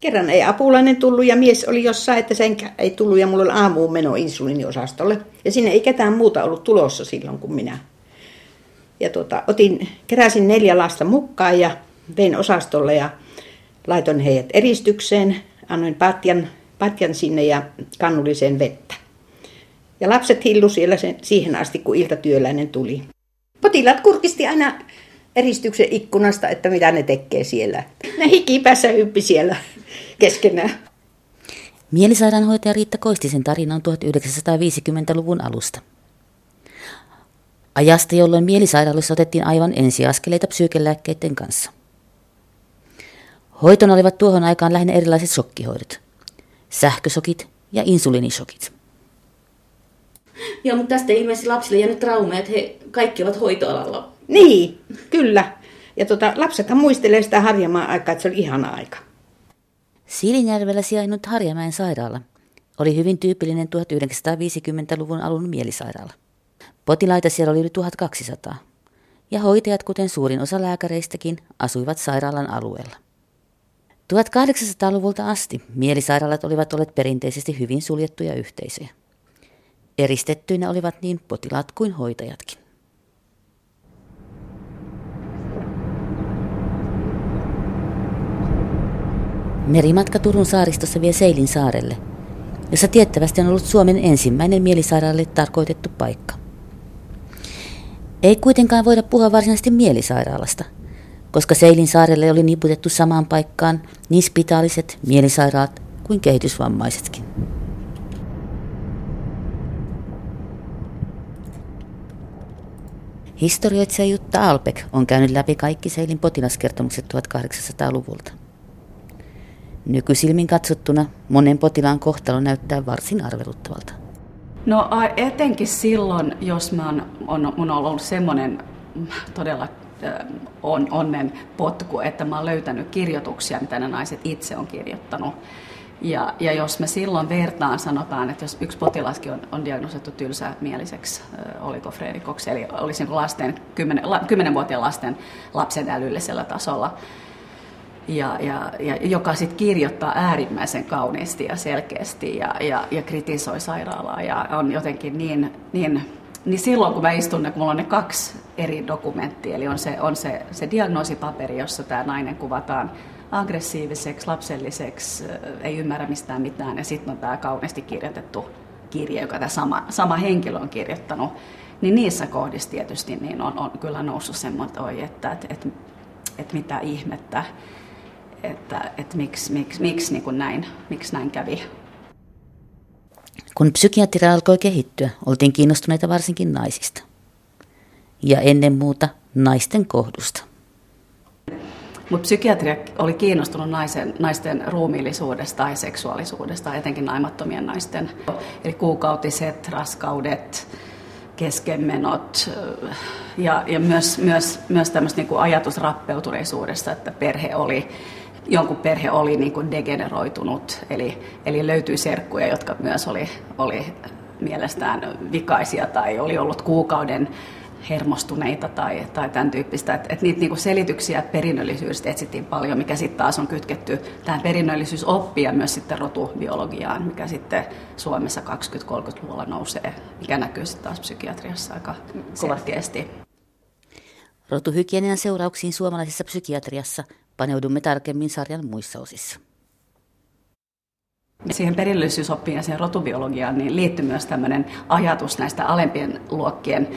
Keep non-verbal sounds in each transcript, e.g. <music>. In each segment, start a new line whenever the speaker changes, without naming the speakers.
Kerran ei apulainen tullut ja mies oli jossain, että sen ei tullut ja mulla oli aamuun meno insuliiniosastolle. Ja sinne ei ketään muuta ollut tulossa silloin kuin minä. Ja tuota, otin, keräsin neljä lasta mukaan ja vein osastolle ja laitoin heidät eristykseen. Annoin patjan, patjan sinne ja kannulliseen vettä. Ja lapset hillu siellä sen, siihen asti, kun iltatyöläinen tuli. Potilaat kurkisti aina eristyksen ikkunasta, että mitä ne tekee siellä. Ne hikipässä hyppi siellä keskenään.
Mielisairaanhoitaja Riitta Koistisen tarina on 1950-luvun alusta. Ajasta, jolloin mielisairaaloissa otettiin aivan ensiaskeleita psyykelääkkeiden kanssa. Hoitona olivat tuohon aikaan lähinnä erilaiset shokkihoidot, sähkösokit ja insuliinisokit.
Joo, mutta tästä ilmeisesti lapsille jäänyt trauma, että he kaikki ovat hoitoalalla.
Niin, kyllä. Ja tota, lapsethan muistelee sitä Harjamaan aikaa, että se oli ihana aika.
Siilinjärvellä sijainnut Harjamäen sairaala oli hyvin tyypillinen 1950-luvun alun mielisairaala. Potilaita siellä oli yli 1200, ja hoitajat, kuten suurin osa lääkäreistäkin, asuivat sairaalan alueella. 1800-luvulta asti mielisairaalat olivat olleet perinteisesti hyvin suljettuja yhteisöjä. Eristettyinä olivat niin potilaat kuin hoitajatkin. Merimatka Turun saaristossa vie Seilin saarelle, jossa tiettävästi on ollut Suomen ensimmäinen mielisairaalle tarkoitettu paikka. Ei kuitenkaan voida puhua varsinaisesti mielisairaalasta, koska Seilin saarelle oli niputettu samaan paikkaan niin spitaaliset, mielisairaat kuin kehitysvammaisetkin. Historioitsija Jutta Alpek on käynyt läpi kaikki Seilin potilaskertomukset 1800-luvulta. Nykysilmin katsottuna monen potilaan kohtalo näyttää varsin arveluttavalta.
No etenkin silloin, jos mä on, on, mun on ollut semmoinen todella on, onnen potku, että mä oon löytänyt kirjoituksia, mitä ne naiset itse on kirjoittanut. Ja, ja jos me silloin vertaan, sanotaan, että jos yksi potilaskin on, on diagnosoitu tylsämieliseksi äh, olikofreenikoksi, eli olisi lasten, 10, 10-vuotiaan lasten lapsen älyllisellä tasolla, ja, ja, ja joka sitten kirjoittaa äärimmäisen kauniisti ja selkeästi ja, ja, ja kritisoi sairaalaa ja on jotenkin niin, niin, niin silloin kun mä istun, kun mulla on ne kaksi eri dokumenttia, eli on se, on se, se diagnoosipaperi, jossa tämä nainen kuvataan aggressiiviseksi, lapselliseksi, ei ymmärrä mistään mitään ja sitten on tämä kauniisti kirjoitettu kirje, joka tämä sama, sama henkilö on kirjoittanut, niin niissä kohdissa tietysti niin on, on kyllä noussut semmoinen, että, että, että, että mitä ihmettä että, että miksi, miksi, miksi, niin kuin näin, miksi näin kävi.
Kun psykiatria alkoi kehittyä, oltiin kiinnostuneita varsinkin naisista. Ja ennen muuta naisten kohdusta.
Mutta psykiatria oli kiinnostunut naisen, naisten ruumiillisuudesta ja seksuaalisuudesta, etenkin naimattomien naisten. Eli kuukautiset, raskaudet, keskenmenot ja, ja myös, myös, myös tämmöistä niin ajatusrappeutuneisuudesta, että perhe oli jonkun perhe oli niin kuin degeneroitunut, eli, eli löytyi serkkuja, jotka myös oli, oli mielestään vikaisia tai oli ollut kuukauden hermostuneita tai, tai tämän tyyppistä. Että et niitä niinku selityksiä perinnöllisyydestä etsittiin paljon, mikä sitten taas on kytketty tähän perinnöllisyysoppia myös sitten rotubiologiaan, mikä sitten Suomessa 20-30-luvulla nousee, mikä näkyy sitten taas psykiatriassa aika selkeästi.
Rotuhygienian seurauksiin suomalaisessa psykiatriassa Paneudumme tarkemmin sarjan muissa osissa.
Siihen perinnöllisyysoppiin ja siihen rotubiologiaan niin liittyy myös tämmöinen ajatus näistä alempien luokkien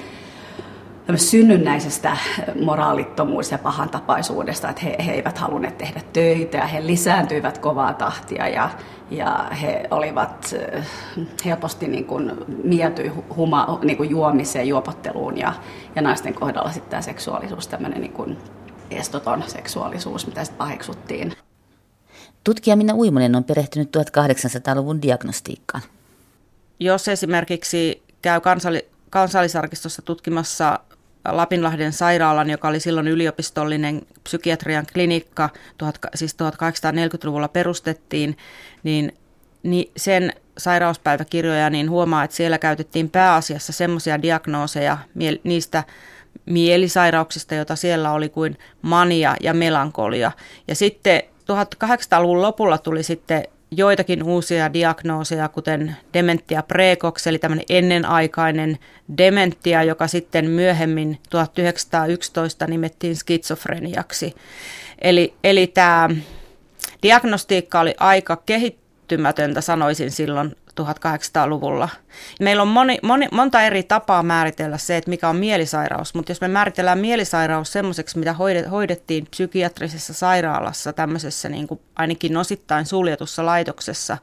synnynnäisestä moraalittomuus- ja pahantapaisuudesta, että he, he eivät halunneet tehdä töitä ja he lisääntyivät kovaa tahtia ja, ja he olivat helposti niin kuin mieltyi huma, niin kuin juomiseen, juopotteluun ja, ja naisten kohdalla sitten tämä seksuaalisuus tämmöinen niin kuin estoton seksuaalisuus, mitä sitten paheksuttiin.
Tutkija Minna Uimonen on perehtynyt 1800-luvun diagnostiikkaan.
Jos esimerkiksi käy kansalli- kansallisarkistossa tutkimassa Lapinlahden sairaalan, joka oli silloin yliopistollinen psykiatrian klinikka, siis 1840-luvulla perustettiin, niin, niin sen sairauspäiväkirjoja, niin huomaa, että siellä käytettiin pääasiassa semmoisia diagnooseja niistä mielisairauksista, joita siellä oli kuin mania ja melankolia. Ja sitten 1800-luvun lopulla tuli sitten joitakin uusia diagnooseja, kuten dementia precox, eli tämmöinen ennenaikainen dementia, joka sitten myöhemmin 1911 nimettiin skitsofreniaksi. Eli, eli tämä diagnostiikka oli aika kehittymätöntä, sanoisin silloin 1800-luvulla. Meillä on moni, moni, monta eri tapaa määritellä se, että mikä on mielisairaus, mutta jos me määritellään mielisairaus semmoiseksi, mitä hoidettiin psykiatrisessa sairaalassa, tämmöisessä niin kuin ainakin osittain suljetussa laitoksessa,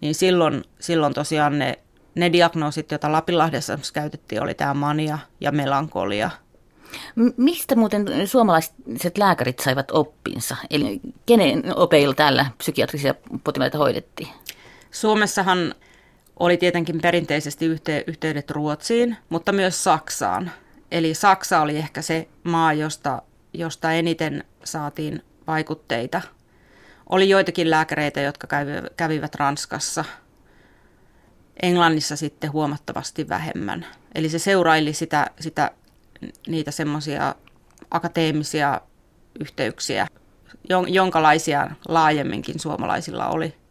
niin silloin, silloin tosiaan ne, ne diagnoosit, joita Lapinlahdessa käytettiin, oli tämä mania ja melankolia.
Mistä muuten suomalaiset lääkärit saivat oppinsa? Eli kenen opeilla täällä psykiatrisia potilaita hoidettiin?
Suomessahan oli tietenkin perinteisesti yhteydet Ruotsiin, mutta myös Saksaan. Eli Saksa oli ehkä se maa, josta, josta eniten saatiin vaikutteita. Oli joitakin lääkäreitä, jotka kävivät Ranskassa. Englannissa sitten huomattavasti vähemmän. Eli se seuraili sitä, sitä niitä semmoisia akateemisia yhteyksiä, jonkalaisia laajemminkin suomalaisilla oli.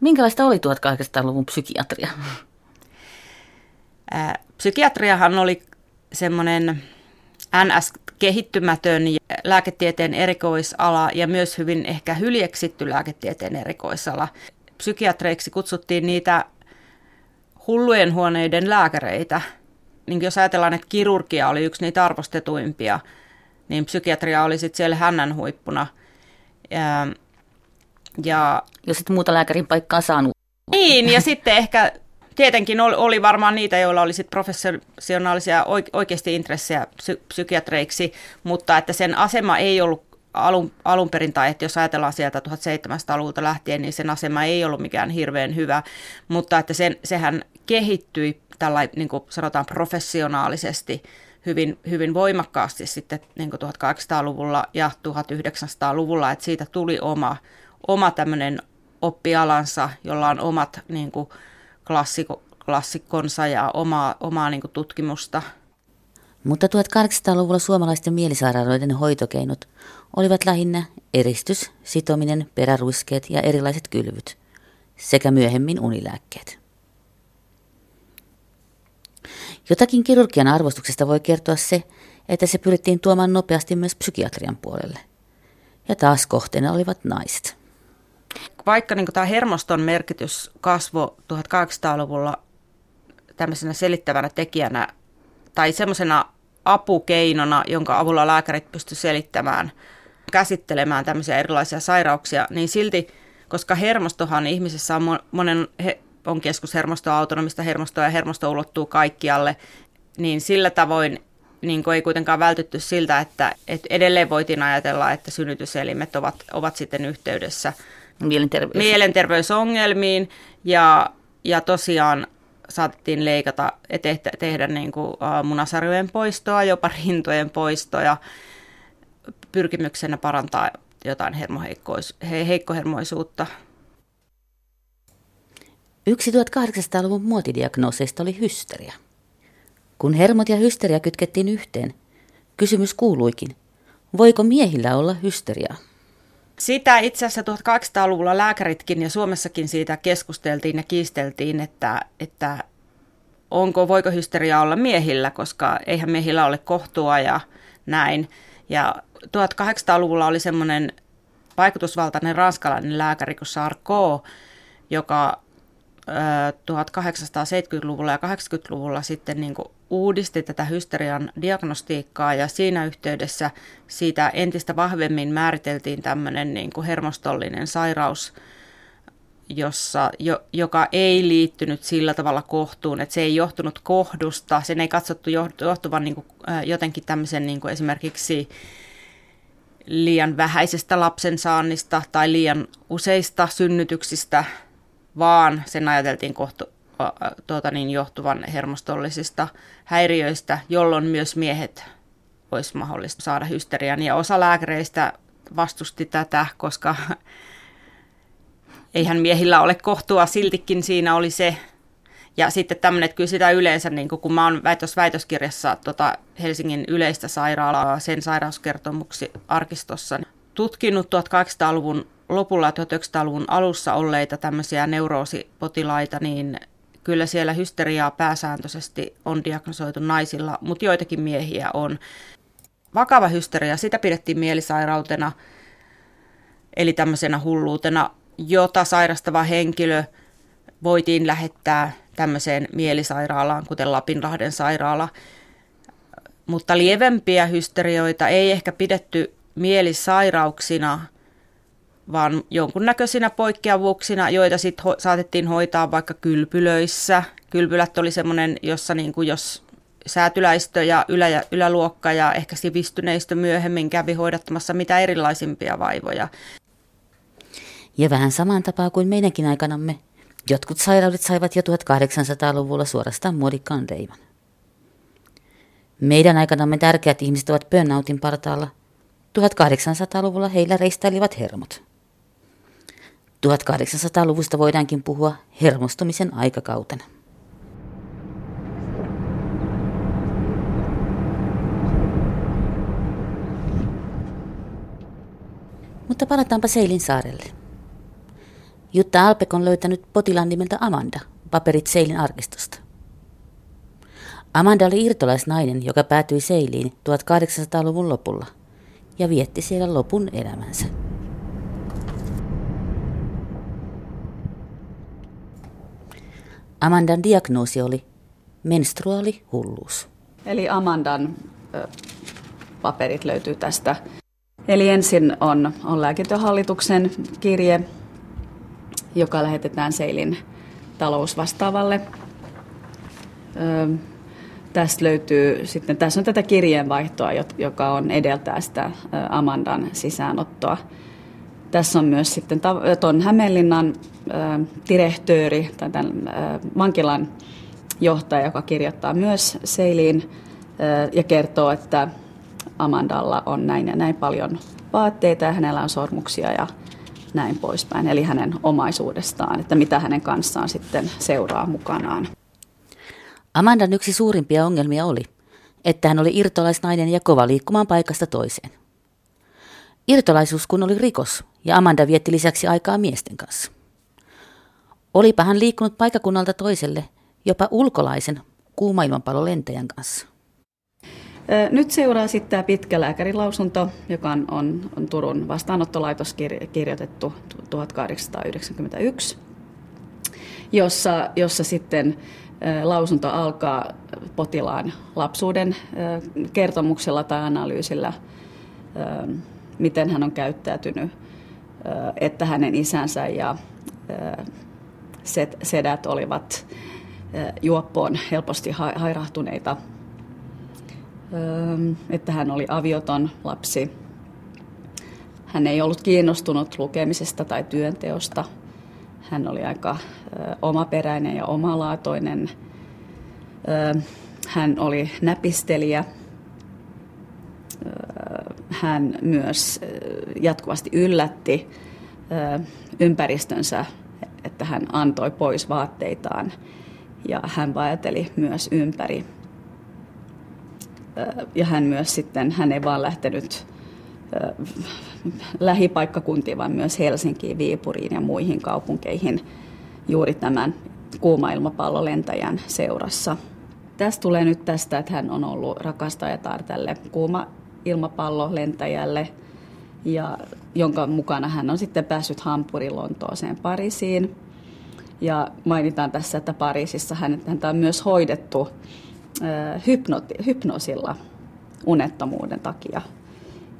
Minkälaista oli 1800-luvun psykiatria?
psykiatriahan oli semmoinen NS-kehittymätön lääketieteen erikoisala ja myös hyvin ehkä hyljeksitty lääketieteen erikoisala. Psykiatreiksi kutsuttiin niitä hullujen huoneiden lääkäreitä. Niin jos ajatellaan, että kirurgia oli yksi niitä arvostetuimpia, niin psykiatria oli sitten siellä hännän huippuna.
Ja, Jos et muuta lääkärin paikkaa saanut.
Niin, ja sitten ehkä tietenkin oli, varmaan niitä, joilla oli sit professionaalisia oikeasti intressejä psy- psykiatreiksi, mutta että sen asema ei ollut alun, alun perin, tai että jos ajatellaan sieltä 1700-luvulta lähtien, niin sen asema ei ollut mikään hirveän hyvä, mutta että sen, sehän kehittyi tällä niin kuin sanotaan professionaalisesti hyvin, hyvin voimakkaasti sitten niin 1800-luvulla ja 1900-luvulla, että siitä tuli oma, oma tämmöinen oppialansa, jolla on omat niin kuin klassiko, klassikkonsa ja omaa, omaa niin kuin tutkimusta.
Mutta 1800-luvulla suomalaisten mielisairaaloiden hoitokeinot olivat lähinnä eristys, sitominen, peräruiskeet ja erilaiset kylvyt sekä myöhemmin unilääkkeet. Jotakin kirurgian arvostuksesta voi kertoa se, että se pyrittiin tuomaan nopeasti myös psykiatrian puolelle. Ja taas kohteena olivat naiset
vaikka niin tämä hermoston merkitys kasvoi 1800-luvulla tämmöisenä selittävänä tekijänä tai semmoisena apukeinona, jonka avulla lääkärit pystyivät selittämään, käsittelemään tämmöisiä erilaisia sairauksia, niin silti, koska hermostohan ihmisessä on monen, he, on keskushermostoa, autonomista hermostoa ja hermosto ulottuu kaikkialle, niin sillä tavoin niin ei kuitenkaan vältytty siltä, että, että edelleen voitiin ajatella, että synnytyselimet ovat, ovat sitten yhteydessä
Mielenterveys.
mielenterveysongelmiin ja, ja tosiaan saatettiin leikata ja tehdä, tehdä niin kuin, munasarjojen poistoa, jopa rintojen poistoja pyrkimyksenä parantaa jotain he, heikkohermoisuutta.
Yksi 1800-luvun muotidiagnooseista oli hysteria. Kun hermot ja hysteria kytkettiin yhteen, kysymys kuuluikin, voiko miehillä olla hysteriaa?
Sitä itse asiassa 1800-luvulla lääkäritkin ja Suomessakin siitä keskusteltiin ja kiisteltiin, että, että onko, voiko hysteria olla miehillä, koska eihän miehillä ole kohtua ja näin. Ja 1800-luvulla oli semmoinen vaikutusvaltainen ranskalainen lääkäri kuin Sarko, joka 1870-luvulla ja 80-luvulla sitten niin kuin uudisti tätä hysterian diagnostiikkaa ja siinä yhteydessä siitä entistä vahvemmin määriteltiin tämmöinen niin kuin hermostollinen sairaus, jossa, jo, joka ei liittynyt sillä tavalla kohtuun, että se ei johtunut kohdusta, sen ei katsottu johtuvan niin kuin, jotenkin tämmöisen niin kuin esimerkiksi liian vähäisestä lapsen saannista tai liian useista synnytyksistä, vaan sen ajateltiin kohtu, tuota niin, johtuvan hermostollisista häiriöistä, jolloin myös miehet olisi mahdollista saada hysterian. Ja osa lääkäreistä vastusti tätä, koska <laughs> eihän miehillä ole kohtua, siltikin siinä oli se. Ja sitten tämmöinen, että kyllä sitä yleensä, niin kun mä oon väitös, väitöskirjassa tota Helsingin yleistä sairaalaa, sen sairauskertomuksi arkistossa, tutkinut 1800-luvun lopulla 1900-luvun alussa olleita tämmöisiä neuroosipotilaita, niin kyllä siellä hysteriaa pääsääntöisesti on diagnosoitu naisilla, mutta joitakin miehiä on. Vakava hysteria, sitä pidettiin mielisairautena, eli tämmöisenä hulluutena, jota sairastava henkilö voitiin lähettää tämmöiseen mielisairaalaan, kuten Lapinlahden sairaala. Mutta lievempiä hysterioita ei ehkä pidetty mielisairauksina, vaan jonkunnäköisinä poikkeavuuksina, joita sitten ho- saatettiin hoitaa vaikka kylpylöissä. Kylpylät oli semmoinen, jossa niin kuin jos säätyläistö ja ylä- ja yläluokka ja ehkä sivistyneistö myöhemmin kävi hoidattamassa mitä erilaisimpia vaivoja.
Ja vähän samaan tapaa kuin meidänkin aikanamme, jotkut sairaudet saivat jo 1800-luvulla suorastaan muodikkaan leiman. Meidän aikanamme tärkeät ihmiset ovat burnoutin partaalla. 1800-luvulla heillä reistailivat hermot. 1800-luvusta voidaankin puhua hermostumisen aikakautena. Mutta palataanpa Seilin saarelle. Jutta Alpek on löytänyt potilaan nimeltä Amanda, paperit Seilin arkistosta. Amanda oli irtolaisnainen, joka päätyi Seiliin 1800-luvun lopulla ja vietti siellä lopun elämänsä. Amandan diagnoosi oli menstruaalihulluus.
Eli Amandan ö, paperit löytyy tästä. Eli ensin on, on lääkintöhallituksen kirje, joka lähetetään Seilin talousvastaavalle. Ö, tästä löytyy sitten, tässä on tätä kirjeenvaihtoa, joka on edeltää sitä Amandan sisäänottoa. Tässä on myös sitten tuon Hämeenlinnan direktööri tai tämän vankilan johtaja, joka kirjoittaa myös Seiliin ja kertoo, että Amandalla on näin ja näin paljon vaatteita ja hänellä on sormuksia ja näin poispäin. Eli hänen omaisuudestaan, että mitä hänen kanssaan sitten seuraa mukanaan.
Amandan yksi suurimpia ongelmia oli, että hän oli irtolaisnainen ja kova liikkumaan paikasta toiseen. Irtolaisuus kun oli rikos ja Amanda vietti lisäksi aikaa miesten kanssa. Olipa hän liikkunut paikakunnalta toiselle jopa ulkolaisen kuuma lentäjän kanssa.
Nyt seuraa sitten tämä pitkä lääkärilausunto, joka on, on, on Turun vastaanottolaitos kirjoitettu 1891, jossa, jossa sitten lausunto alkaa potilaan lapsuuden kertomuksella tai analyysillä, miten hän on käyttäytynyt, että hänen isänsä ja sedät olivat juoppoon helposti hairahtuneita, että hän oli avioton lapsi. Hän ei ollut kiinnostunut lukemisesta tai työnteosta – hän oli aika omaperäinen ja omalaatoinen. Hän oli näpistelijä. Hän myös jatkuvasti yllätti ympäristönsä, että hän antoi pois vaatteitaan ja hän vaateli myös ympäri. Ja hän myös sitten, hän ei vaan lähtenyt lähipaikkakuntiin, vaan myös Helsinkiin, Viipuriin ja muihin kaupunkeihin juuri tämän kuuma-ilmapallolentäjän seurassa. Tästä tulee nyt tästä, että hän on ollut rakastajatar tälle kuuma-ilmapallolentäjälle, ja jonka mukana hän on sitten päässyt Hampurin Lontooseen Pariisiin. Ja mainitaan tässä, että Pariisissa häntä on myös hoidettu hypnoti, hypnosilla unettomuuden takia.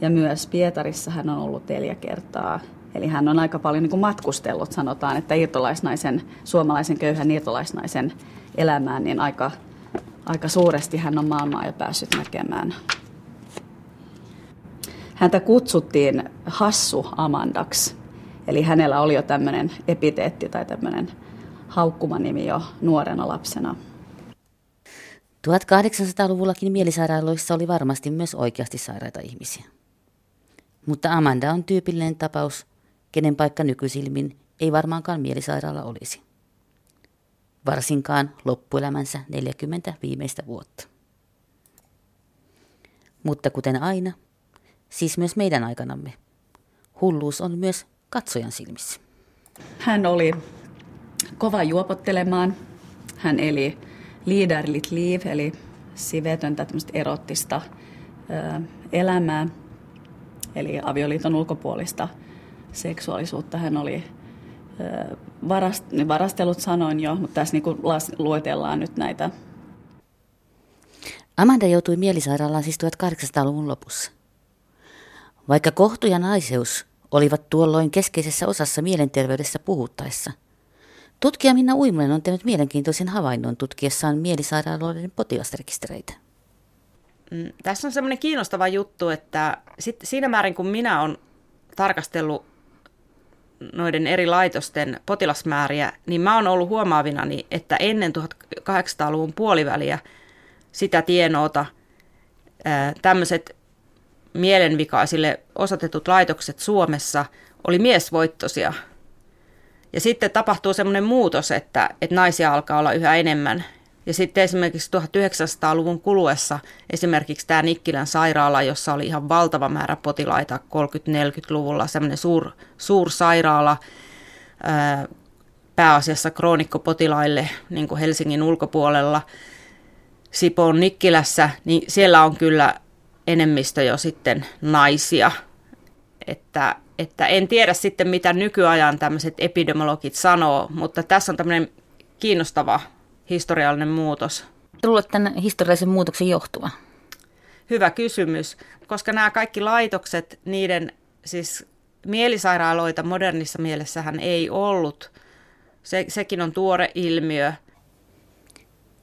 Ja myös Pietarissa hän on ollut neljä kertaa. Eli hän on aika paljon niin matkustellut, sanotaan, että irtolaisnaisen, suomalaisen köyhän irtolaisnaisen elämään, niin aika, aika suuresti hän on maailmaa jo päässyt näkemään. Häntä kutsuttiin Hassu Amandaksi. Eli hänellä oli jo tämmöinen epiteetti tai tämmöinen haukkumanimi jo nuorena lapsena.
1800-luvullakin mielisairaaloissa oli varmasti myös oikeasti sairaita ihmisiä. Mutta Amanda on tyypillinen tapaus, kenen paikka nykysilmin ei varmaankaan mielisairaala olisi. Varsinkaan loppuelämänsä 40 viimeistä vuotta. Mutta kuten aina, siis myös meidän aikanamme, hulluus on myös katsojan silmissä.
Hän oli kova juopottelemaan. Hän eli liiderlit liiv, eli sivetöntä erottista ö, elämää, eli avioliiton ulkopuolista seksuaalisuutta. Hän oli varast, niin varastellut sanoin jo, mutta tässä niin luetellaan nyt näitä.
Amanda joutui mielisairaalaan siis 1800-luvun lopussa. Vaikka kohtu ja naiseus olivat tuolloin keskeisessä osassa mielenterveydessä puhuttaessa, tutkija Minna Uimunen on tehnyt mielenkiintoisen havainnon tutkiessaan mielisairaaloiden potilasrekistereitä.
Mm, tässä on semmoinen kiinnostava juttu, että sit siinä määrin kun minä olen tarkastellut noiden eri laitosten potilasmääriä, niin mä oon ollut huomaavinani, että ennen 1800-luvun puoliväliä sitä tienoota tämmöiset mielenvikaisille osoitetut laitokset Suomessa oli miesvoittoisia. Ja sitten tapahtuu semmoinen muutos, että, että naisia alkaa olla yhä enemmän. Ja sitten esimerkiksi 1900-luvun kuluessa esimerkiksi tämä Nikkilän sairaala, jossa oli ihan valtava määrä potilaita 30-40-luvulla, semmoinen suur, suur sairaala, ää, pääasiassa kroonikkopotilaille niin kuin Helsingin ulkopuolella, Sipoon Nikkilässä, niin siellä on kyllä enemmistö jo sitten naisia. Että, että en tiedä sitten, mitä nykyajan tämmöiset epidemiologit sanoo, mutta tässä on tämmöinen kiinnostava historiallinen muutos.
Luulet tämän historiallisen muutoksen johtuva?
Hyvä kysymys, koska nämä kaikki laitokset, niiden siis mielisairaaloita modernissa mielessähän ei ollut. Se, sekin on tuore ilmiö.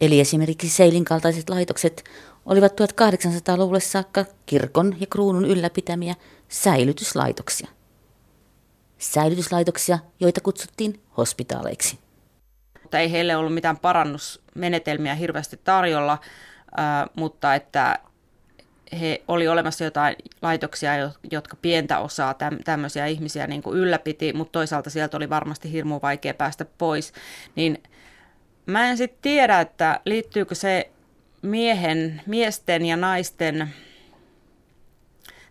Eli esimerkiksi Seilin kaltaiset laitokset olivat 1800-luvulle saakka kirkon ja kruunun ylläpitämiä säilytyslaitoksia. Säilytyslaitoksia, joita kutsuttiin hospitaaleiksi.
Mutta ei heille ollut mitään parannusmenetelmiä hirveästi tarjolla, mutta että he oli olemassa jotain laitoksia, jotka pientä osaa tämmöisiä ihmisiä niin kuin ylläpiti, mutta toisaalta sieltä oli varmasti hirmu vaikea päästä pois. Niin mä en sitten tiedä, että liittyykö se miehen, miesten ja naisten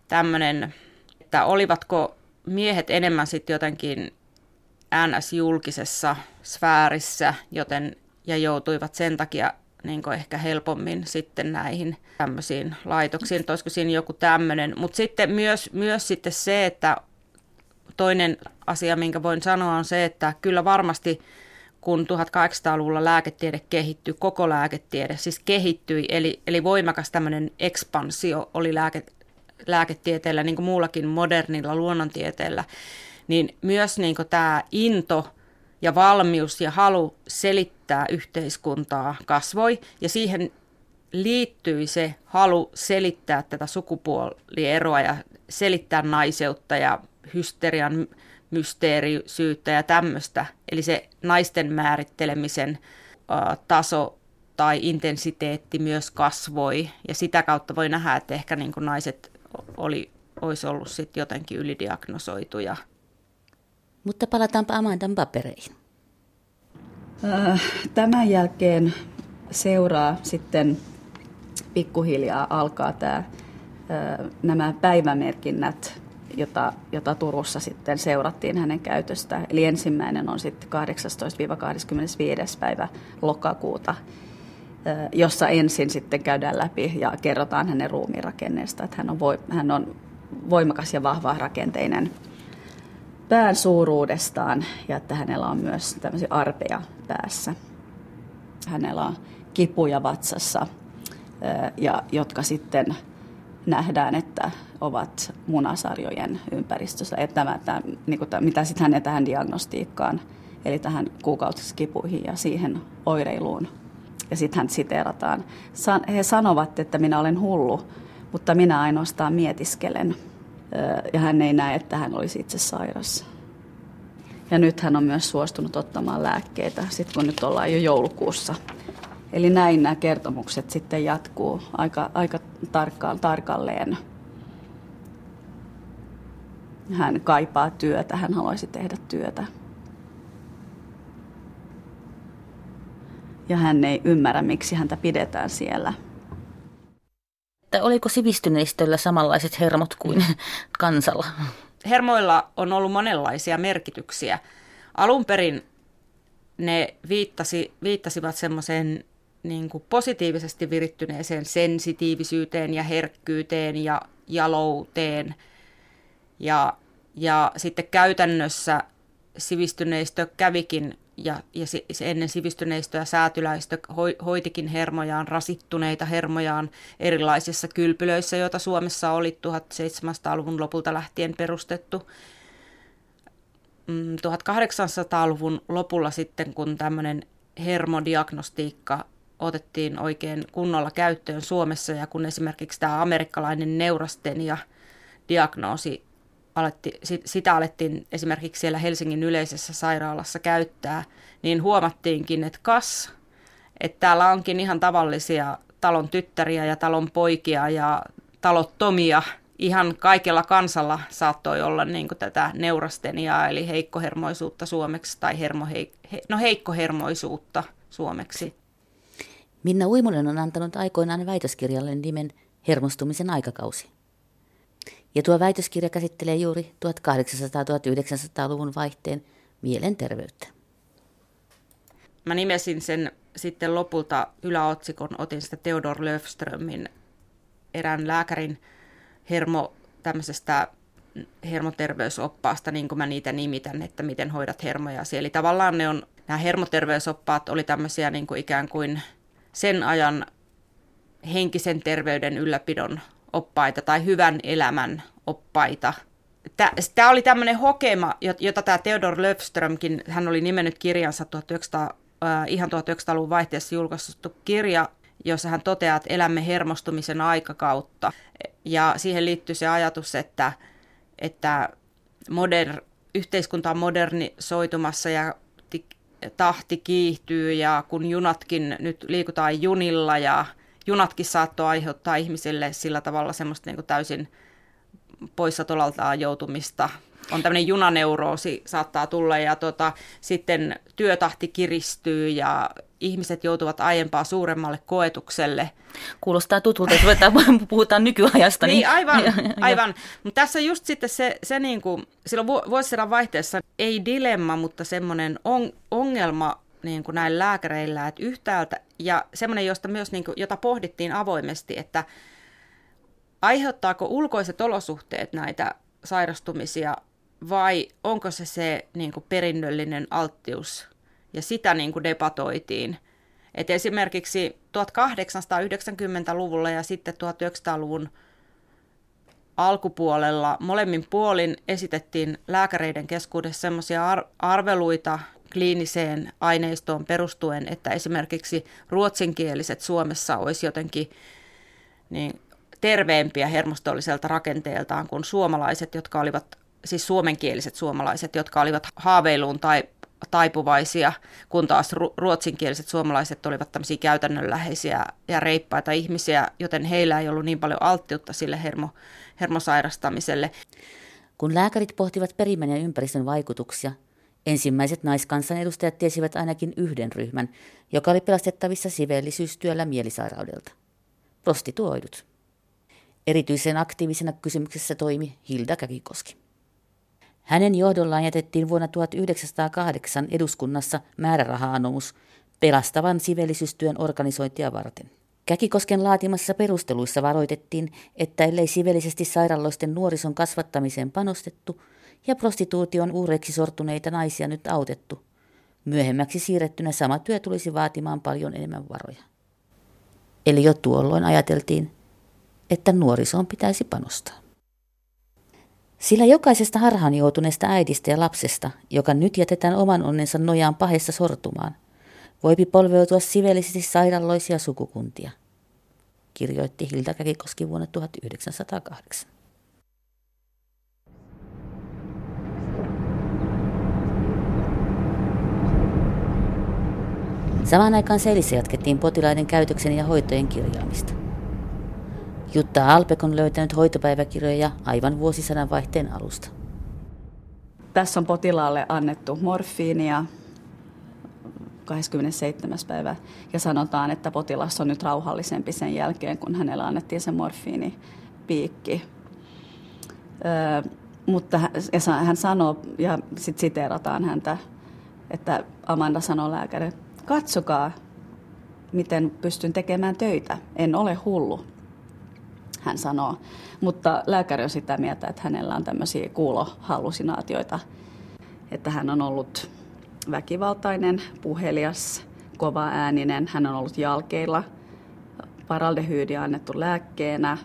tämmöinen, että olivatko miehet enemmän sitten jotenkin NS-julkisessa sfäärissä, joten ja joutuivat sen takia niin ehkä helpommin sitten näihin tämmöisiin laitoksiin, että olisiko siinä joku tämmöinen. Mutta sitten myös, myös sitten se, että toinen asia, minkä voin sanoa, on se, että kyllä varmasti kun 1800-luvulla lääketiede kehittyi, koko lääketiede siis kehittyi, eli, eli voimakas tämmöinen ekspansio oli lääke, lääketieteellä, niin kuin muullakin modernilla luonnontieteellä, niin myös niin tämä into ja valmius ja halu selittää yhteiskuntaa kasvoi, ja siihen liittyi se halu selittää tätä sukupuolieroa ja selittää naiseutta ja hysterian mysteerisyyttä ja tämmöistä. Eli se naisten määrittelemisen uh, taso tai intensiteetti myös kasvoi. Ja sitä kautta voi nähdä, että ehkä niin kuin naiset oli, olisi ollut sit jotenkin ylidiagnosoituja.
Mutta palataanpa Amandan papereihin.
Tämän jälkeen seuraa sitten pikkuhiljaa alkaa tämä, nämä päivämerkinnät jota, jota Turussa sitten seurattiin hänen käytöstä. Eli ensimmäinen on sitten 18-25. päivä lokakuuta, jossa ensin sitten käydään läpi ja kerrotaan hänen ruumiinrakenneesta, että hän on, voi, hän on voimakas ja vahva rakenteinen pään suuruudestaan ja että hänellä on myös tämmöisiä arpeja päässä. Hänellä on kipuja vatsassa, ja, jotka sitten nähdään, että ovat munasarjojen ympäristössä. Että tämä, tämä, niin kuin, mitä sitten hänen tähän diagnostiikkaan, eli tähän kuukautiskipuihin ja siihen oireiluun. Ja sitten hän siteerataan. He sanovat, että minä olen hullu, mutta minä ainoastaan mietiskelen. Ja hän ei näe, että hän olisi itse sairas. Ja nyt hän on myös suostunut ottamaan lääkkeitä, sitten kun nyt ollaan jo joulukuussa Eli näin nämä kertomukset sitten jatkuu aika, aika tarkkaan, tarkalleen. Hän kaipaa työtä, hän haluaisi tehdä työtä. Ja hän ei ymmärrä, miksi häntä pidetään siellä.
Että oliko sivistyneistöllä samanlaiset hermot kuin kansalla?
hermoilla on ollut monenlaisia merkityksiä. Alun perin ne viittasi, viittasivat semmoiseen niin kuin positiivisesti virittyneeseen sensitiivisyyteen ja herkkyyteen ja jalouteen. Ja, ja sitten käytännössä sivistyneistö kävikin ja, ja se, ennen sivistyneistöä säätyläistö hoitikin hermojaan, rasittuneita hermojaan erilaisissa kylpylöissä, joita Suomessa oli 1700-luvun lopulta lähtien perustettu. 1800-luvun mm, lopulla sitten, kun tämmöinen hermodiagnostiikka otettiin oikein kunnolla käyttöön Suomessa ja kun esimerkiksi tämä amerikkalainen neurastenia diagnoosi aletti, sitä alettiin esimerkiksi siellä Helsingin yleisessä sairaalassa käyttää, niin huomattiinkin, että kas, että täällä onkin ihan tavallisia talon tyttäriä ja talon poikia ja talottomia. Ihan kaikella kansalla saattoi olla niin kuin tätä neurasteniaa, eli heikkohermoisuutta suomeksi, tai hermo, he, no heikkohermoisuutta suomeksi.
Minna Uimonen on antanut aikoinaan väitöskirjalle nimen Hermostumisen aikakausi. Ja tuo väitöskirja käsittelee juuri 1800-1900-luvun vaihteen mielenterveyttä.
Mä nimesin sen sitten lopulta yläotsikon, otin sitä Theodor Löfströmin erään lääkärin hermo, tämmöisestä hermoterveysoppaasta, niin kuin mä niitä nimitän, että miten hoidat hermoja. Eli tavallaan ne on, nämä hermoterveysoppaat oli tämmöisiä niin kuin ikään kuin sen ajan henkisen terveyden ylläpidon oppaita tai hyvän elämän oppaita. Tämä oli tämmöinen hokema, jota tämä Theodor Löfströmkin, hän oli nimennyt kirjansa 1900, äh, ihan 1900-luvun vaihteessa julkaistu kirja, jossa hän toteaa, että elämme hermostumisen aikakautta. Ja siihen liittyy se ajatus, että, että moder, yhteiskunta on modernisoitumassa ja tahti kiihtyy ja kun junatkin nyt liikutaan junilla ja junatkin saattoi aiheuttaa ihmisille sillä tavalla semmoista niin kuin täysin poissatolaltaan joutumista. On tämmöinen junaneuroosi saattaa tulla ja tota, sitten työtahti kiristyy ja ihmiset joutuvat aiempaa suuremmalle koetukselle.
Kuulostaa tutulta, että <laughs> puhutaan nykyajasta.
Niin, niin aivan, <laughs> aivan. Mutta tässä just sitten se, se niin kuin, silloin vuosisadan vaihteessa ei dilemma, mutta semmoinen on, ongelma niin kuin näillä lääkäreillä, että yhtäältä, ja semmoinen, josta myös, niin kuin, jota pohdittiin avoimesti, että aiheuttaako ulkoiset olosuhteet näitä sairastumisia vai onko se se niin kuin perinnöllinen alttius, ja sitä niin kuin debatoitiin. Et esimerkiksi 1890-luvulla ja sitten 1900-luvun alkupuolella molemmin puolin esitettiin lääkäreiden keskuudessa semmoisia ar- arveluita kliiniseen aineistoon perustuen, että esimerkiksi ruotsinkieliset Suomessa olisi jotenkin niin terveempiä hermostolliselta rakenteeltaan kuin suomalaiset, jotka olivat, siis suomenkieliset suomalaiset, jotka olivat haaveiluun tai taipuvaisia, kun taas ruotsinkieliset suomalaiset olivat tämmöisiä käytännönläheisiä ja reippaita ihmisiä, joten heillä ei ollut niin paljon alttiutta sille hermo, hermosairastamiselle.
Kun lääkärit pohtivat perimän ja ympäristön vaikutuksia, Ensimmäiset naiskansanedustajat tiesivät ainakin yhden ryhmän, joka oli pelastettavissa siveellisyystyöllä mielisairaudelta. Prostituoidut. Erityisen aktiivisena kysymyksessä toimi Hilda Käkikoski. Hänen johdollaan jätettiin vuonna 1908 eduskunnassa määräraha-anomus pelastavan siveellisyystyön organisointia varten. Käkikosken laatimassa perusteluissa varoitettiin, että ellei sivellisesti sairaaloisten nuorison kasvattamiseen panostettu – ja prostituution uhreiksi sortuneita naisia nyt autettu. Myöhemmäksi siirrettynä sama työ tulisi vaatimaan paljon enemmän varoja. Eli jo tuolloin ajateltiin, että nuorisoon pitäisi panostaa. Sillä jokaisesta harhaan joutuneesta äidistä ja lapsesta, joka nyt jätetään oman onnensa nojaan pahessa sortumaan, voipi polveutua sivellisesti sairaaloisia sukukuntia, kirjoitti Hilda Käkikoski vuonna 1908. Samaan aikaan Seilissä jatkettiin potilaiden käytöksen ja hoitojen kirjaamista. Jutta Alpek on löytänyt hoitopäiväkirjoja aivan vuosisadan vaihteen alusta.
Tässä on potilaalle annettu morfiinia 27. päivä ja sanotaan, että potilas on nyt rauhallisempi sen jälkeen, kun hänellä annettiin se morfiinipiikki. mutta hän sanoo, ja sitten siteerataan häntä, että Amanda sanoo lääkäri, katsokaa, miten pystyn tekemään töitä. En ole hullu, hän sanoo. Mutta lääkäri on sitä mieltä, että hänellä on tämmöisiä kuulohallusinaatioita, että hän on ollut väkivaltainen, puhelias, kova ääninen, hän on ollut jalkeilla, paraldehyydia annettu lääkkeenä,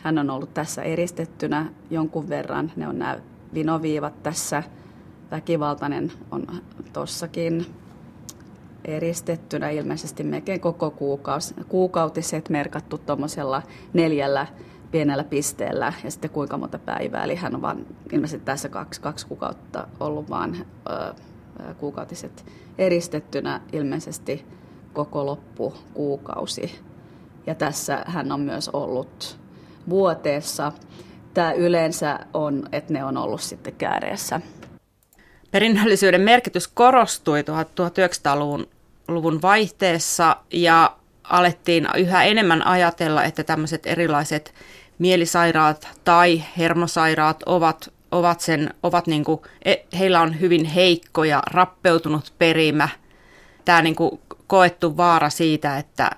hän on ollut tässä eristettynä jonkun verran, ne on nämä vinoviivat tässä, väkivaltainen on tossakin, eristettynä ilmeisesti melkein koko kuukausi, kuukautiset merkattu tuommoisella neljällä pienellä pisteellä ja sitten kuinka monta päivää. Eli hän on vaan ilmeisesti tässä kaksi, kaksi kuukautta ollut vaan ö, kuukautiset eristettynä ilmeisesti koko loppu kuukausi. Ja tässä hän on myös ollut vuoteessa. Tämä yleensä on, että ne on ollut sitten kääreessä.
Perinnöllisyyden merkitys korostui 1900-luvun luvun vaihteessa ja alettiin yhä enemmän ajatella, että tämmöiset erilaiset mielisairaat tai hermosairaat ovat, ovat, sen, ovat niin kuin, e, heillä on hyvin heikko ja rappeutunut perimä. Tämä niin kuin koettu vaara siitä, että,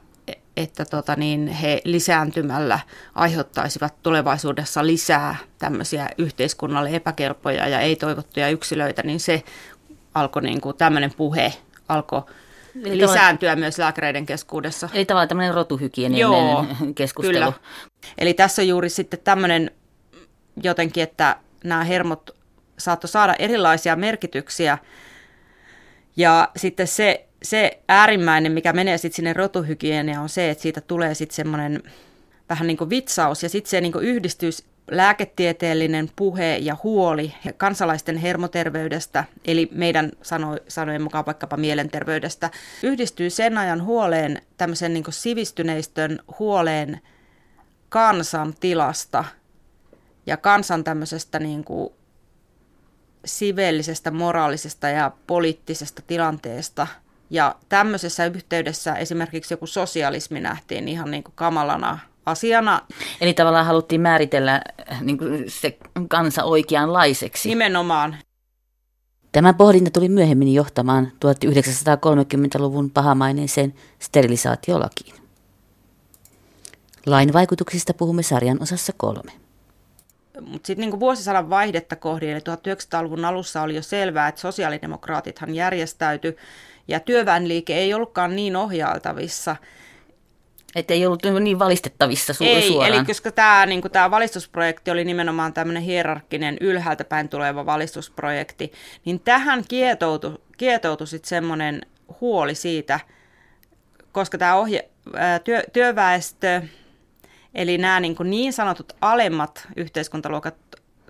että tota niin, he lisääntymällä aiheuttaisivat tulevaisuudessa lisää tämmöisiä yhteiskunnalle epäkelpoja ja ei-toivottuja yksilöitä, niin se alkoi niin kuin, tämmöinen puhe alkoi Eli lisääntyä tavalla, myös lääkäreiden keskuudessa.
Eli tavallaan tämmöinen rotuhygieninen keskustelu. Kyllä.
Eli tässä on juuri sitten tämmöinen jotenkin, että nämä hermot saattoi saada erilaisia merkityksiä. Ja sitten se, se äärimmäinen, mikä menee sitten sinne rotuhygieniaan, on se, että siitä tulee sitten semmoinen vähän niin kuin vitsaus ja sitten se niin kuin yhdistyy lääketieteellinen puhe ja huoli kansalaisten hermoterveydestä, eli meidän sano, sanojen mukaan vaikkapa mielenterveydestä, yhdistyy sen ajan huoleen, tämmöisen niin sivistyneistön huoleen kansan tilasta ja kansan tämmöisestä niin kuin siveellisestä, moraalisesta ja poliittisesta tilanteesta. Ja tämmöisessä yhteydessä esimerkiksi joku sosialismi nähtiin ihan niin kuin kamalana asiana.
Eli tavallaan haluttiin määritellä äh, niin kuin se kansa oikeanlaiseksi.
Nimenomaan.
Tämä pohdinta tuli myöhemmin johtamaan 1930-luvun pahamaineeseen sterilisaatiolakiin. Lain vaikutuksista puhumme sarjan osassa kolme.
Mutta sitten niin vuosisadan vaihdetta kohdin, eli 1900-luvun alussa oli jo selvää, että sosiaalidemokraatithan järjestäytyi ja työväenliike ei ollutkaan niin ohjailtavissa –
että ei ollut niin valistettavissa su-
ei,
suoraan.
eli koska tämä niin tämä valistusprojekti oli nimenomaan tämmöinen hierarkkinen ylhäältä päin tuleva valistusprojekti, niin tähän kietoutui, kietoutui sitten semmoinen huoli siitä, koska tämä ohje, työ, työväestö, eli nämä niin, kuin niin sanotut alemmat yhteiskuntaluokat,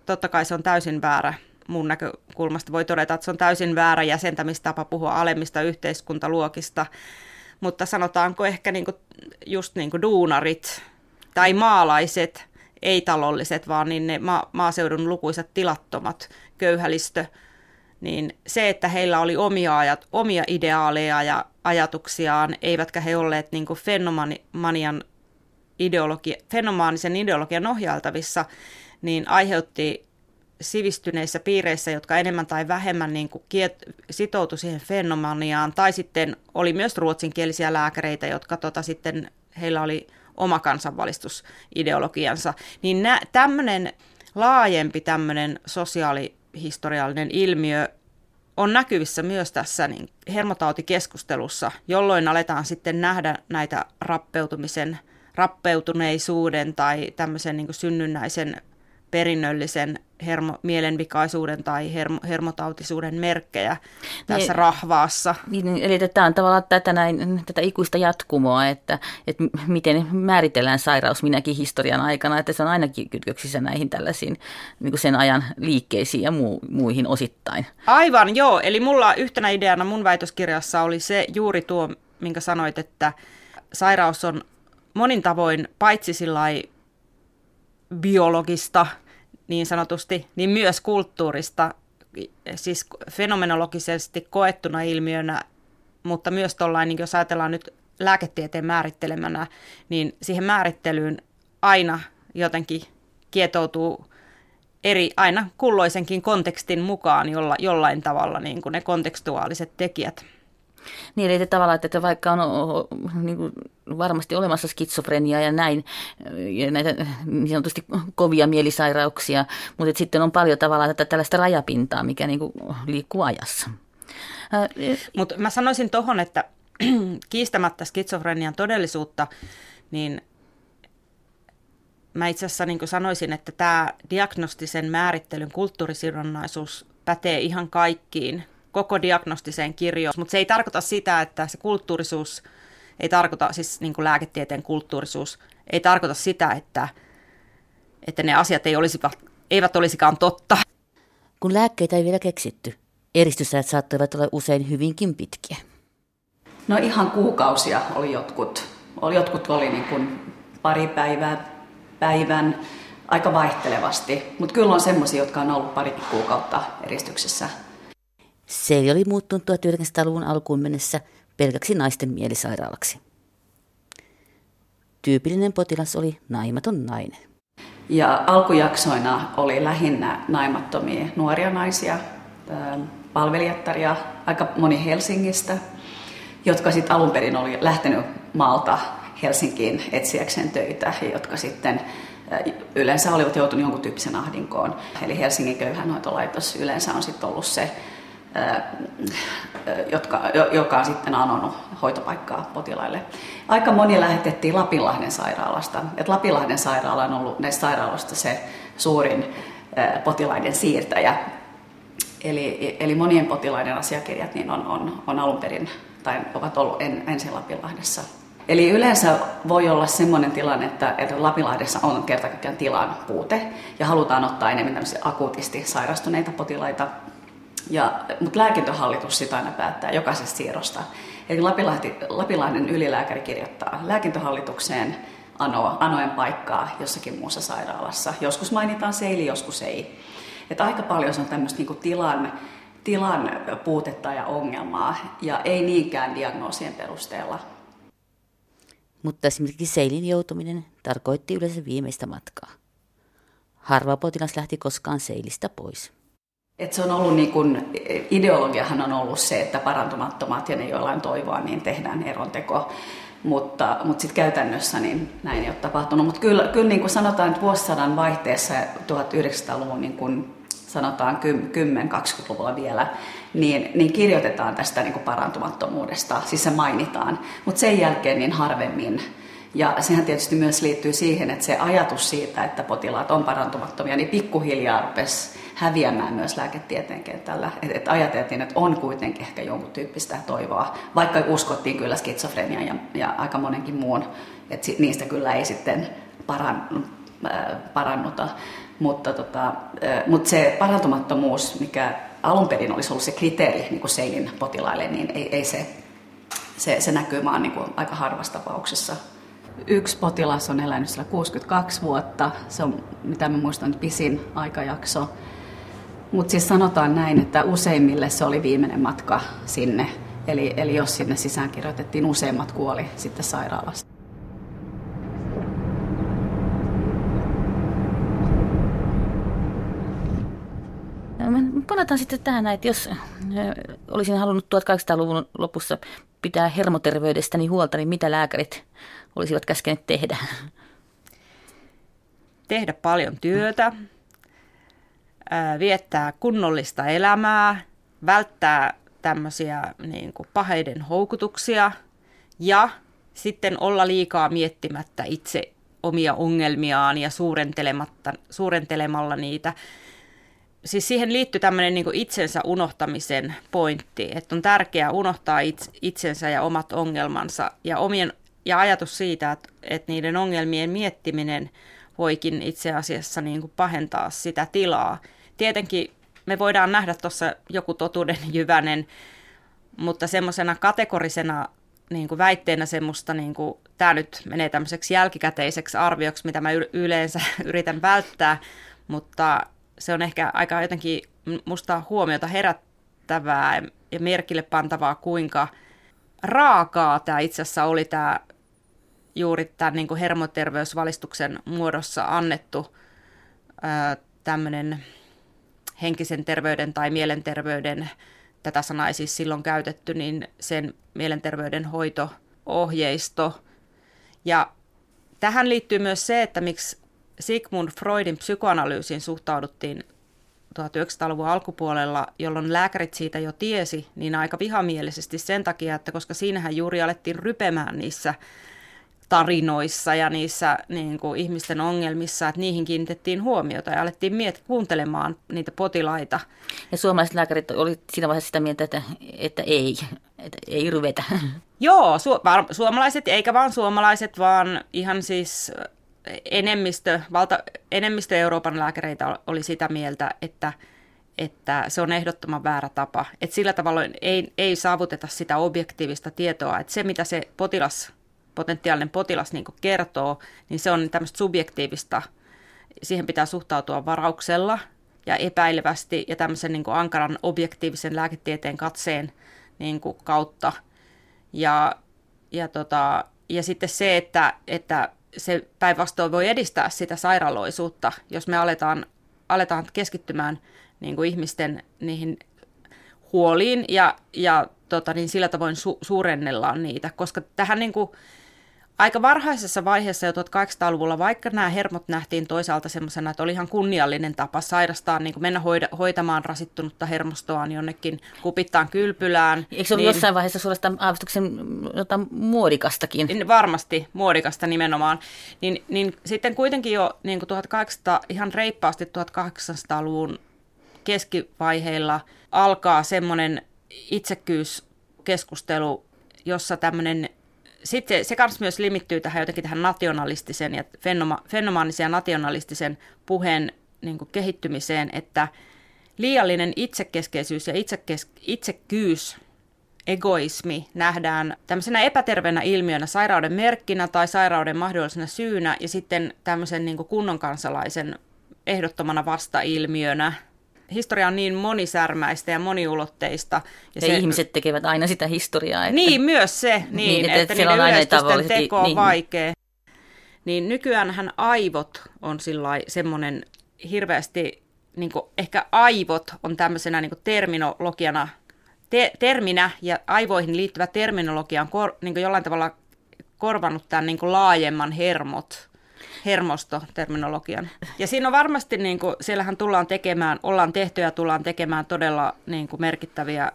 totta kai se on täysin väärä mun näkökulmasta. Voi todeta, että se on täysin väärä jäsentämistapa puhua alemmista yhteiskuntaluokista, mutta sanotaanko ehkä niin kuin, just niin kuin duunarit tai maalaiset, ei-talolliset, vaan niin ne ma- maaseudun lukuisat tilattomat, köyhälistö, niin se, että heillä oli omia, ajat, omia ideaaleja ja ajatuksiaan, eivätkä he olleet niin kuin fenomanian ideologi, fenomaanisen ideologian ohjailtavissa, niin aiheutti sivistyneissä piireissä, jotka enemmän tai vähemmän niin kuin kiet, sitoutui siihen fenomaniaan, tai sitten oli myös ruotsinkielisiä lääkäreitä, jotka tota sitten, heillä oli oma kansanvalistusideologiansa, niin tämmöinen laajempi tämmöinen sosiaalihistoriallinen ilmiö on näkyvissä myös tässä niin hermotautikeskustelussa, jolloin aletaan sitten nähdä näitä rappeutumisen, rappeutuneisuuden tai tämmöisen niin synnynnäisen perinnöllisen hermo, mielenvikaisuuden tai hermo, hermotautisuuden merkkejä tässä niin, rahvaassa.
Niin, eli tämä on tavallaan tätä, näin, tätä ikuista jatkumoa, että, että miten määritellään sairaus minäkin historian aikana, että se on ainakin kytköksissä näihin tällaisiin niin kuin sen ajan liikkeisiin ja muu, muihin osittain.
Aivan, joo. Eli mulla yhtenä ideana mun väitöskirjassa oli se juuri tuo, minkä sanoit, että sairaus on monin tavoin paitsi sillä biologista niin sanotusti, niin myös kulttuurista, siis fenomenologisesti koettuna ilmiönä, mutta myös tuollainen, niin jos ajatellaan nyt lääketieteen määrittelemänä, niin siihen määrittelyyn aina jotenkin kietoutuu eri, aina kulloisenkin kontekstin mukaan jolla, jollain tavalla niin kuin ne kontekstuaaliset tekijät.
Niin, eli tavallaan, että vaikka on niin kuin varmasti olemassa skitsofreniaa ja näin, ja näitä niin sanotusti kovia mielisairauksia, mutta että sitten on paljon tavallaan tätä tällaista rajapintaa, mikä niin kuin liikkuu ajassa.
Mutta mä sanoisin tuohon, että <clears throat> kiistämättä skitsofrenian todellisuutta, niin mä itse asiassa niin sanoisin, että tämä diagnostisen määrittelyn kulttuurisidonnaisuus pätee ihan kaikkiin, koko diagnostiseen kirjoon, mutta se ei tarkoita sitä, että se kulttuurisuus ei tarkoita, siis niin kuin lääketieteen kulttuurisuus, ei tarkoita sitä, että, että ne asiat ei olisi, eivät olisikaan totta.
Kun lääkkeitä ei vielä keksitty, eristysajat saattoivat olla usein hyvinkin pitkiä.
No ihan kuukausia oli jotkut. Oli, jotkut oli niin kuin pari päivää, päivän, aika vaihtelevasti. Mutta kyllä on semmoisia, jotka on ollut parikin kuukautta eristyksessä.
Se oli muuttunut 1900-luvun alkuun mennessä pelkäksi naisten mielisairaalaksi. Tyypillinen potilas oli naimaton nainen.
Ja alkujaksoina oli lähinnä naimattomia nuoria naisia, palvelijattaria, aika moni Helsingistä, jotka sitten alun perin oli lähtenyt maalta Helsinkiin etsiäkseen töitä, jotka sitten yleensä olivat joutuneet jonkun tyyppisen ahdinkoon. Eli Helsingin köyhänhoitolaitos yleensä on sitten ollut se, jotka, joka on sitten anonut hoitopaikkaa potilaille. Aika moni lähetettiin Lapinlahden sairaalasta. Et Lapinlahden sairaala on ollut näistä sairaaloista se suurin potilaiden siirtäjä. Eli, eli monien potilaiden asiakirjat niin on, on, on alun perin tai ovat ollut en, ensin Lapinlahdessa. Eli yleensä voi olla sellainen tilanne, että, että Lapinlahdessa on kertakaikkiaan tilan puute ja halutaan ottaa enemmän akuutisti sairastuneita potilaita. Ja, mutta lääkintöhallitus sitä aina päättää jokaisesta siirrosta. Eli Lapilahti, Lapinlahden ylilääkäri kirjoittaa lääkintöhallitukseen anoa, anoen paikkaa jossakin muussa sairaalassa. Joskus mainitaan seili, joskus ei. Että aika paljon se on tämmöistä niin tilan tilan puutetta ja ongelmaa, ja ei niinkään diagnoosien perusteella.
Mutta esimerkiksi seilin joutuminen tarkoitti yleensä viimeistä matkaa. Harva potilas lähti koskaan seilistä pois.
Et se on ollut niin kun, ideologiahan on ollut se, että parantumattomat ja ne joillain toivoa, niin tehdään eronteko. Mutta, mutta sitten käytännössä niin näin ei ole tapahtunut. Mutta kyllä, kyllä niin kuin sanotaan, että vuosisadan vaihteessa 1900-luvun niin kun sanotaan 10-20-luvulla vielä, niin, niin kirjoitetaan tästä niin kuin parantumattomuudesta, siis se mainitaan, mutta sen jälkeen niin harvemmin. Ja sehän tietysti myös liittyy siihen, että se ajatus siitä, että potilaat on parantumattomia, niin pikkuhiljaa rupesi häviämään myös lääketieteen kentällä. Että et ajateltiin, että on kuitenkin ehkä jonkun tyyppistä toivoa, vaikka uskottiin kyllä skitsofrenian ja, ja aika monenkin muun, että niistä kyllä ei sitten paran, äh, parannuta. Mutta, tota, mutta se parantumattomuus, mikä alun perin olisi ollut se kriteeri niin kuin Seilin potilaille, niin ei, ei se, se, se näkyy vaan niin kuin aika harvassa tapauksessa.
Yksi potilas on elänyt sillä 62 vuotta, se on mitä mä muistan pisin aikajakso. Mutta siis sanotaan näin, että useimmille se oli viimeinen matka sinne. Eli, eli jos sinne sisään kirjoitettiin, useimmat kuoli sitten sairaalassa.
palataan sitten tähän, että jos olisin halunnut 1800-luvun lopussa pitää hermoterveydestäni huolta, niin mitä lääkärit olisivat käskeneet tehdä?
Tehdä paljon työtä, viettää kunnollista elämää, välttää tämmöisiä niin kuin paheiden houkutuksia ja sitten olla liikaa miettimättä itse omia ongelmiaan ja suurentelematta, suurentelemalla niitä siis siihen liittyy tämmöinen niin itsensä unohtamisen pointti, että on tärkeää unohtaa itsensä ja omat ongelmansa ja, omien, ja ajatus siitä, että, että niiden ongelmien miettiminen voikin itse asiassa niin kuin pahentaa sitä tilaa. Tietenkin me voidaan nähdä tuossa joku totuuden jyvänen, mutta semmoisena kategorisena niin kuin väitteenä semmoista, niin kuin, tämä nyt menee tämmöiseksi jälkikäteiseksi arvioksi, mitä mä yleensä <laughs> yritän välttää, mutta se on ehkä aika jotenkin musta huomiota herättävää ja merkille pantavaa, kuinka raakaa tämä itse asiassa oli tämä juuri tämän niin kuin hermoterveysvalistuksen muodossa annettu tämmöinen henkisen terveyden tai mielenterveyden, tätä sanaa ei siis silloin käytetty, niin sen mielenterveyden hoito-ohjeisto. Ja tähän liittyy myös se, että miksi Sigmund Freudin psykoanalyysiin suhtauduttiin 1900-luvun alkupuolella, jolloin lääkärit siitä jo tiesi, niin aika vihamielisesti sen takia, että koska siinähän juuri alettiin rypemään niissä tarinoissa ja niissä niin kuin ihmisten ongelmissa, että niihin kiinnitettiin huomiota ja alettiin miet- kuuntelemaan niitä potilaita.
Ja suomalaiset lääkärit oli siinä vaiheessa sitä mieltä, että, että ei, että ei ryvetä.
Joo, su- suomalaiset, eikä vaan suomalaiset, vaan ihan siis enemmistö, valta, enemmistö Euroopan lääkäreitä oli sitä mieltä, että, että se on ehdottoman väärä tapa. Että sillä tavalla ei, ei saavuteta sitä objektiivista tietoa, että se mitä se potilas, potentiaalinen potilas niin kertoo, niin se on tämmöistä subjektiivista. Siihen pitää suhtautua varauksella ja epäilevästi ja tämmöisen niin ankaran objektiivisen lääketieteen katseen niin kautta. Ja, ja, tota, ja sitten se, että, että se päinvastoin voi edistää sitä sairaaloisuutta, jos me aletaan, aletaan keskittymään niin kuin ihmisten niihin huoliin ja, ja tota, niin sillä tavoin su- suurennellaan niitä, koska tähän niin kuin, aika varhaisessa vaiheessa jo 1800-luvulla, vaikka nämä hermot nähtiin toisaalta semmoisena, että oli ihan kunniallinen tapa sairastaa, niin kuin mennä hoida, hoitamaan rasittunutta hermostoaan jonnekin kupittaan kylpylään.
Eikö se ollut niin, jossain vaiheessa suorastaan aavistuksen jotain muodikastakin?
Niin varmasti, muodikasta nimenomaan. Niin, niin sitten kuitenkin jo niin kuin 1800, ihan reippaasti 1800-luvun keskivaiheilla alkaa semmoinen itsekyyskeskustelu, jossa tämmöinen sitten se kanssa myös limittyy tähän jotenkin tähän nationalistisen ja fenoma, fenomaanisen ja nationalistisen puheen niin kuin kehittymiseen, että liiallinen itsekeskeisyys ja itsekes, itsekkyys, egoismi nähdään tämmöisenä epäterveenä ilmiönä, sairauden merkkinä tai sairauden mahdollisena syynä ja sitten tämmöisen niin kuin kunnon kansalaisen ehdottomana vastailmiönä historia on niin monisärmäistä ja moniulotteista.
Ja, ja se, ihmiset tekevät aina sitä historiaa.
Että, niin, myös se, niin, niin että, että niiden yleistysten teko on niin. vaikea. Niin nykyäänhän aivot on semmoinen hirveästi, niin ehkä aivot on tämmöisenä niin terminologiana, te, terminä ja aivoihin liittyvä terminologia on kor, niin jollain tavalla korvannut tämän niin laajemman hermot hermostoterminologian. Ja siinä on varmasti, niin kuin, siellähän tullaan tekemään, ollaan tehty ja tullaan tekemään todella niin kuin merkittäviä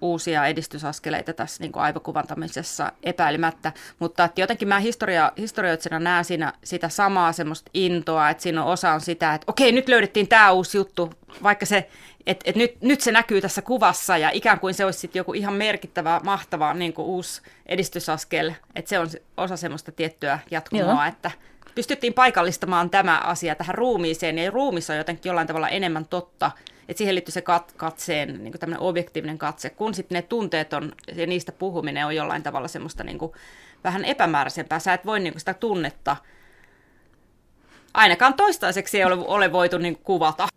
uusia edistysaskeleita tässä niin kuin aivokuvantamisessa epäilemättä, mutta että jotenkin mä historia, historioitsena näen siinä sitä samaa semmoista intoa, että siinä on osa on sitä, että okei, nyt löydettiin tämä uusi juttu, vaikka se, että, että nyt, nyt se näkyy tässä kuvassa ja ikään kuin se olisi sitten joku ihan merkittävä, mahtava niin kuin uusi edistysaskel, että se on osa semmoista tiettyä jatkumoa, Joo. että pystyttiin paikallistamaan tämä asia tähän ruumiiseen, ja ruumissa on jotenkin jollain tavalla enemmän totta, että siihen liittyy se kat- katseen, niin tämmöinen objektiivinen katse, kun sitten ne tunteet on, ja niistä puhuminen on jollain tavalla semmoista niin kuin, vähän epämääräisempää. Sä et voi niin kuin sitä tunnetta, ainakaan toistaiseksi ei ole, ole voitu niin kuin, kuvata.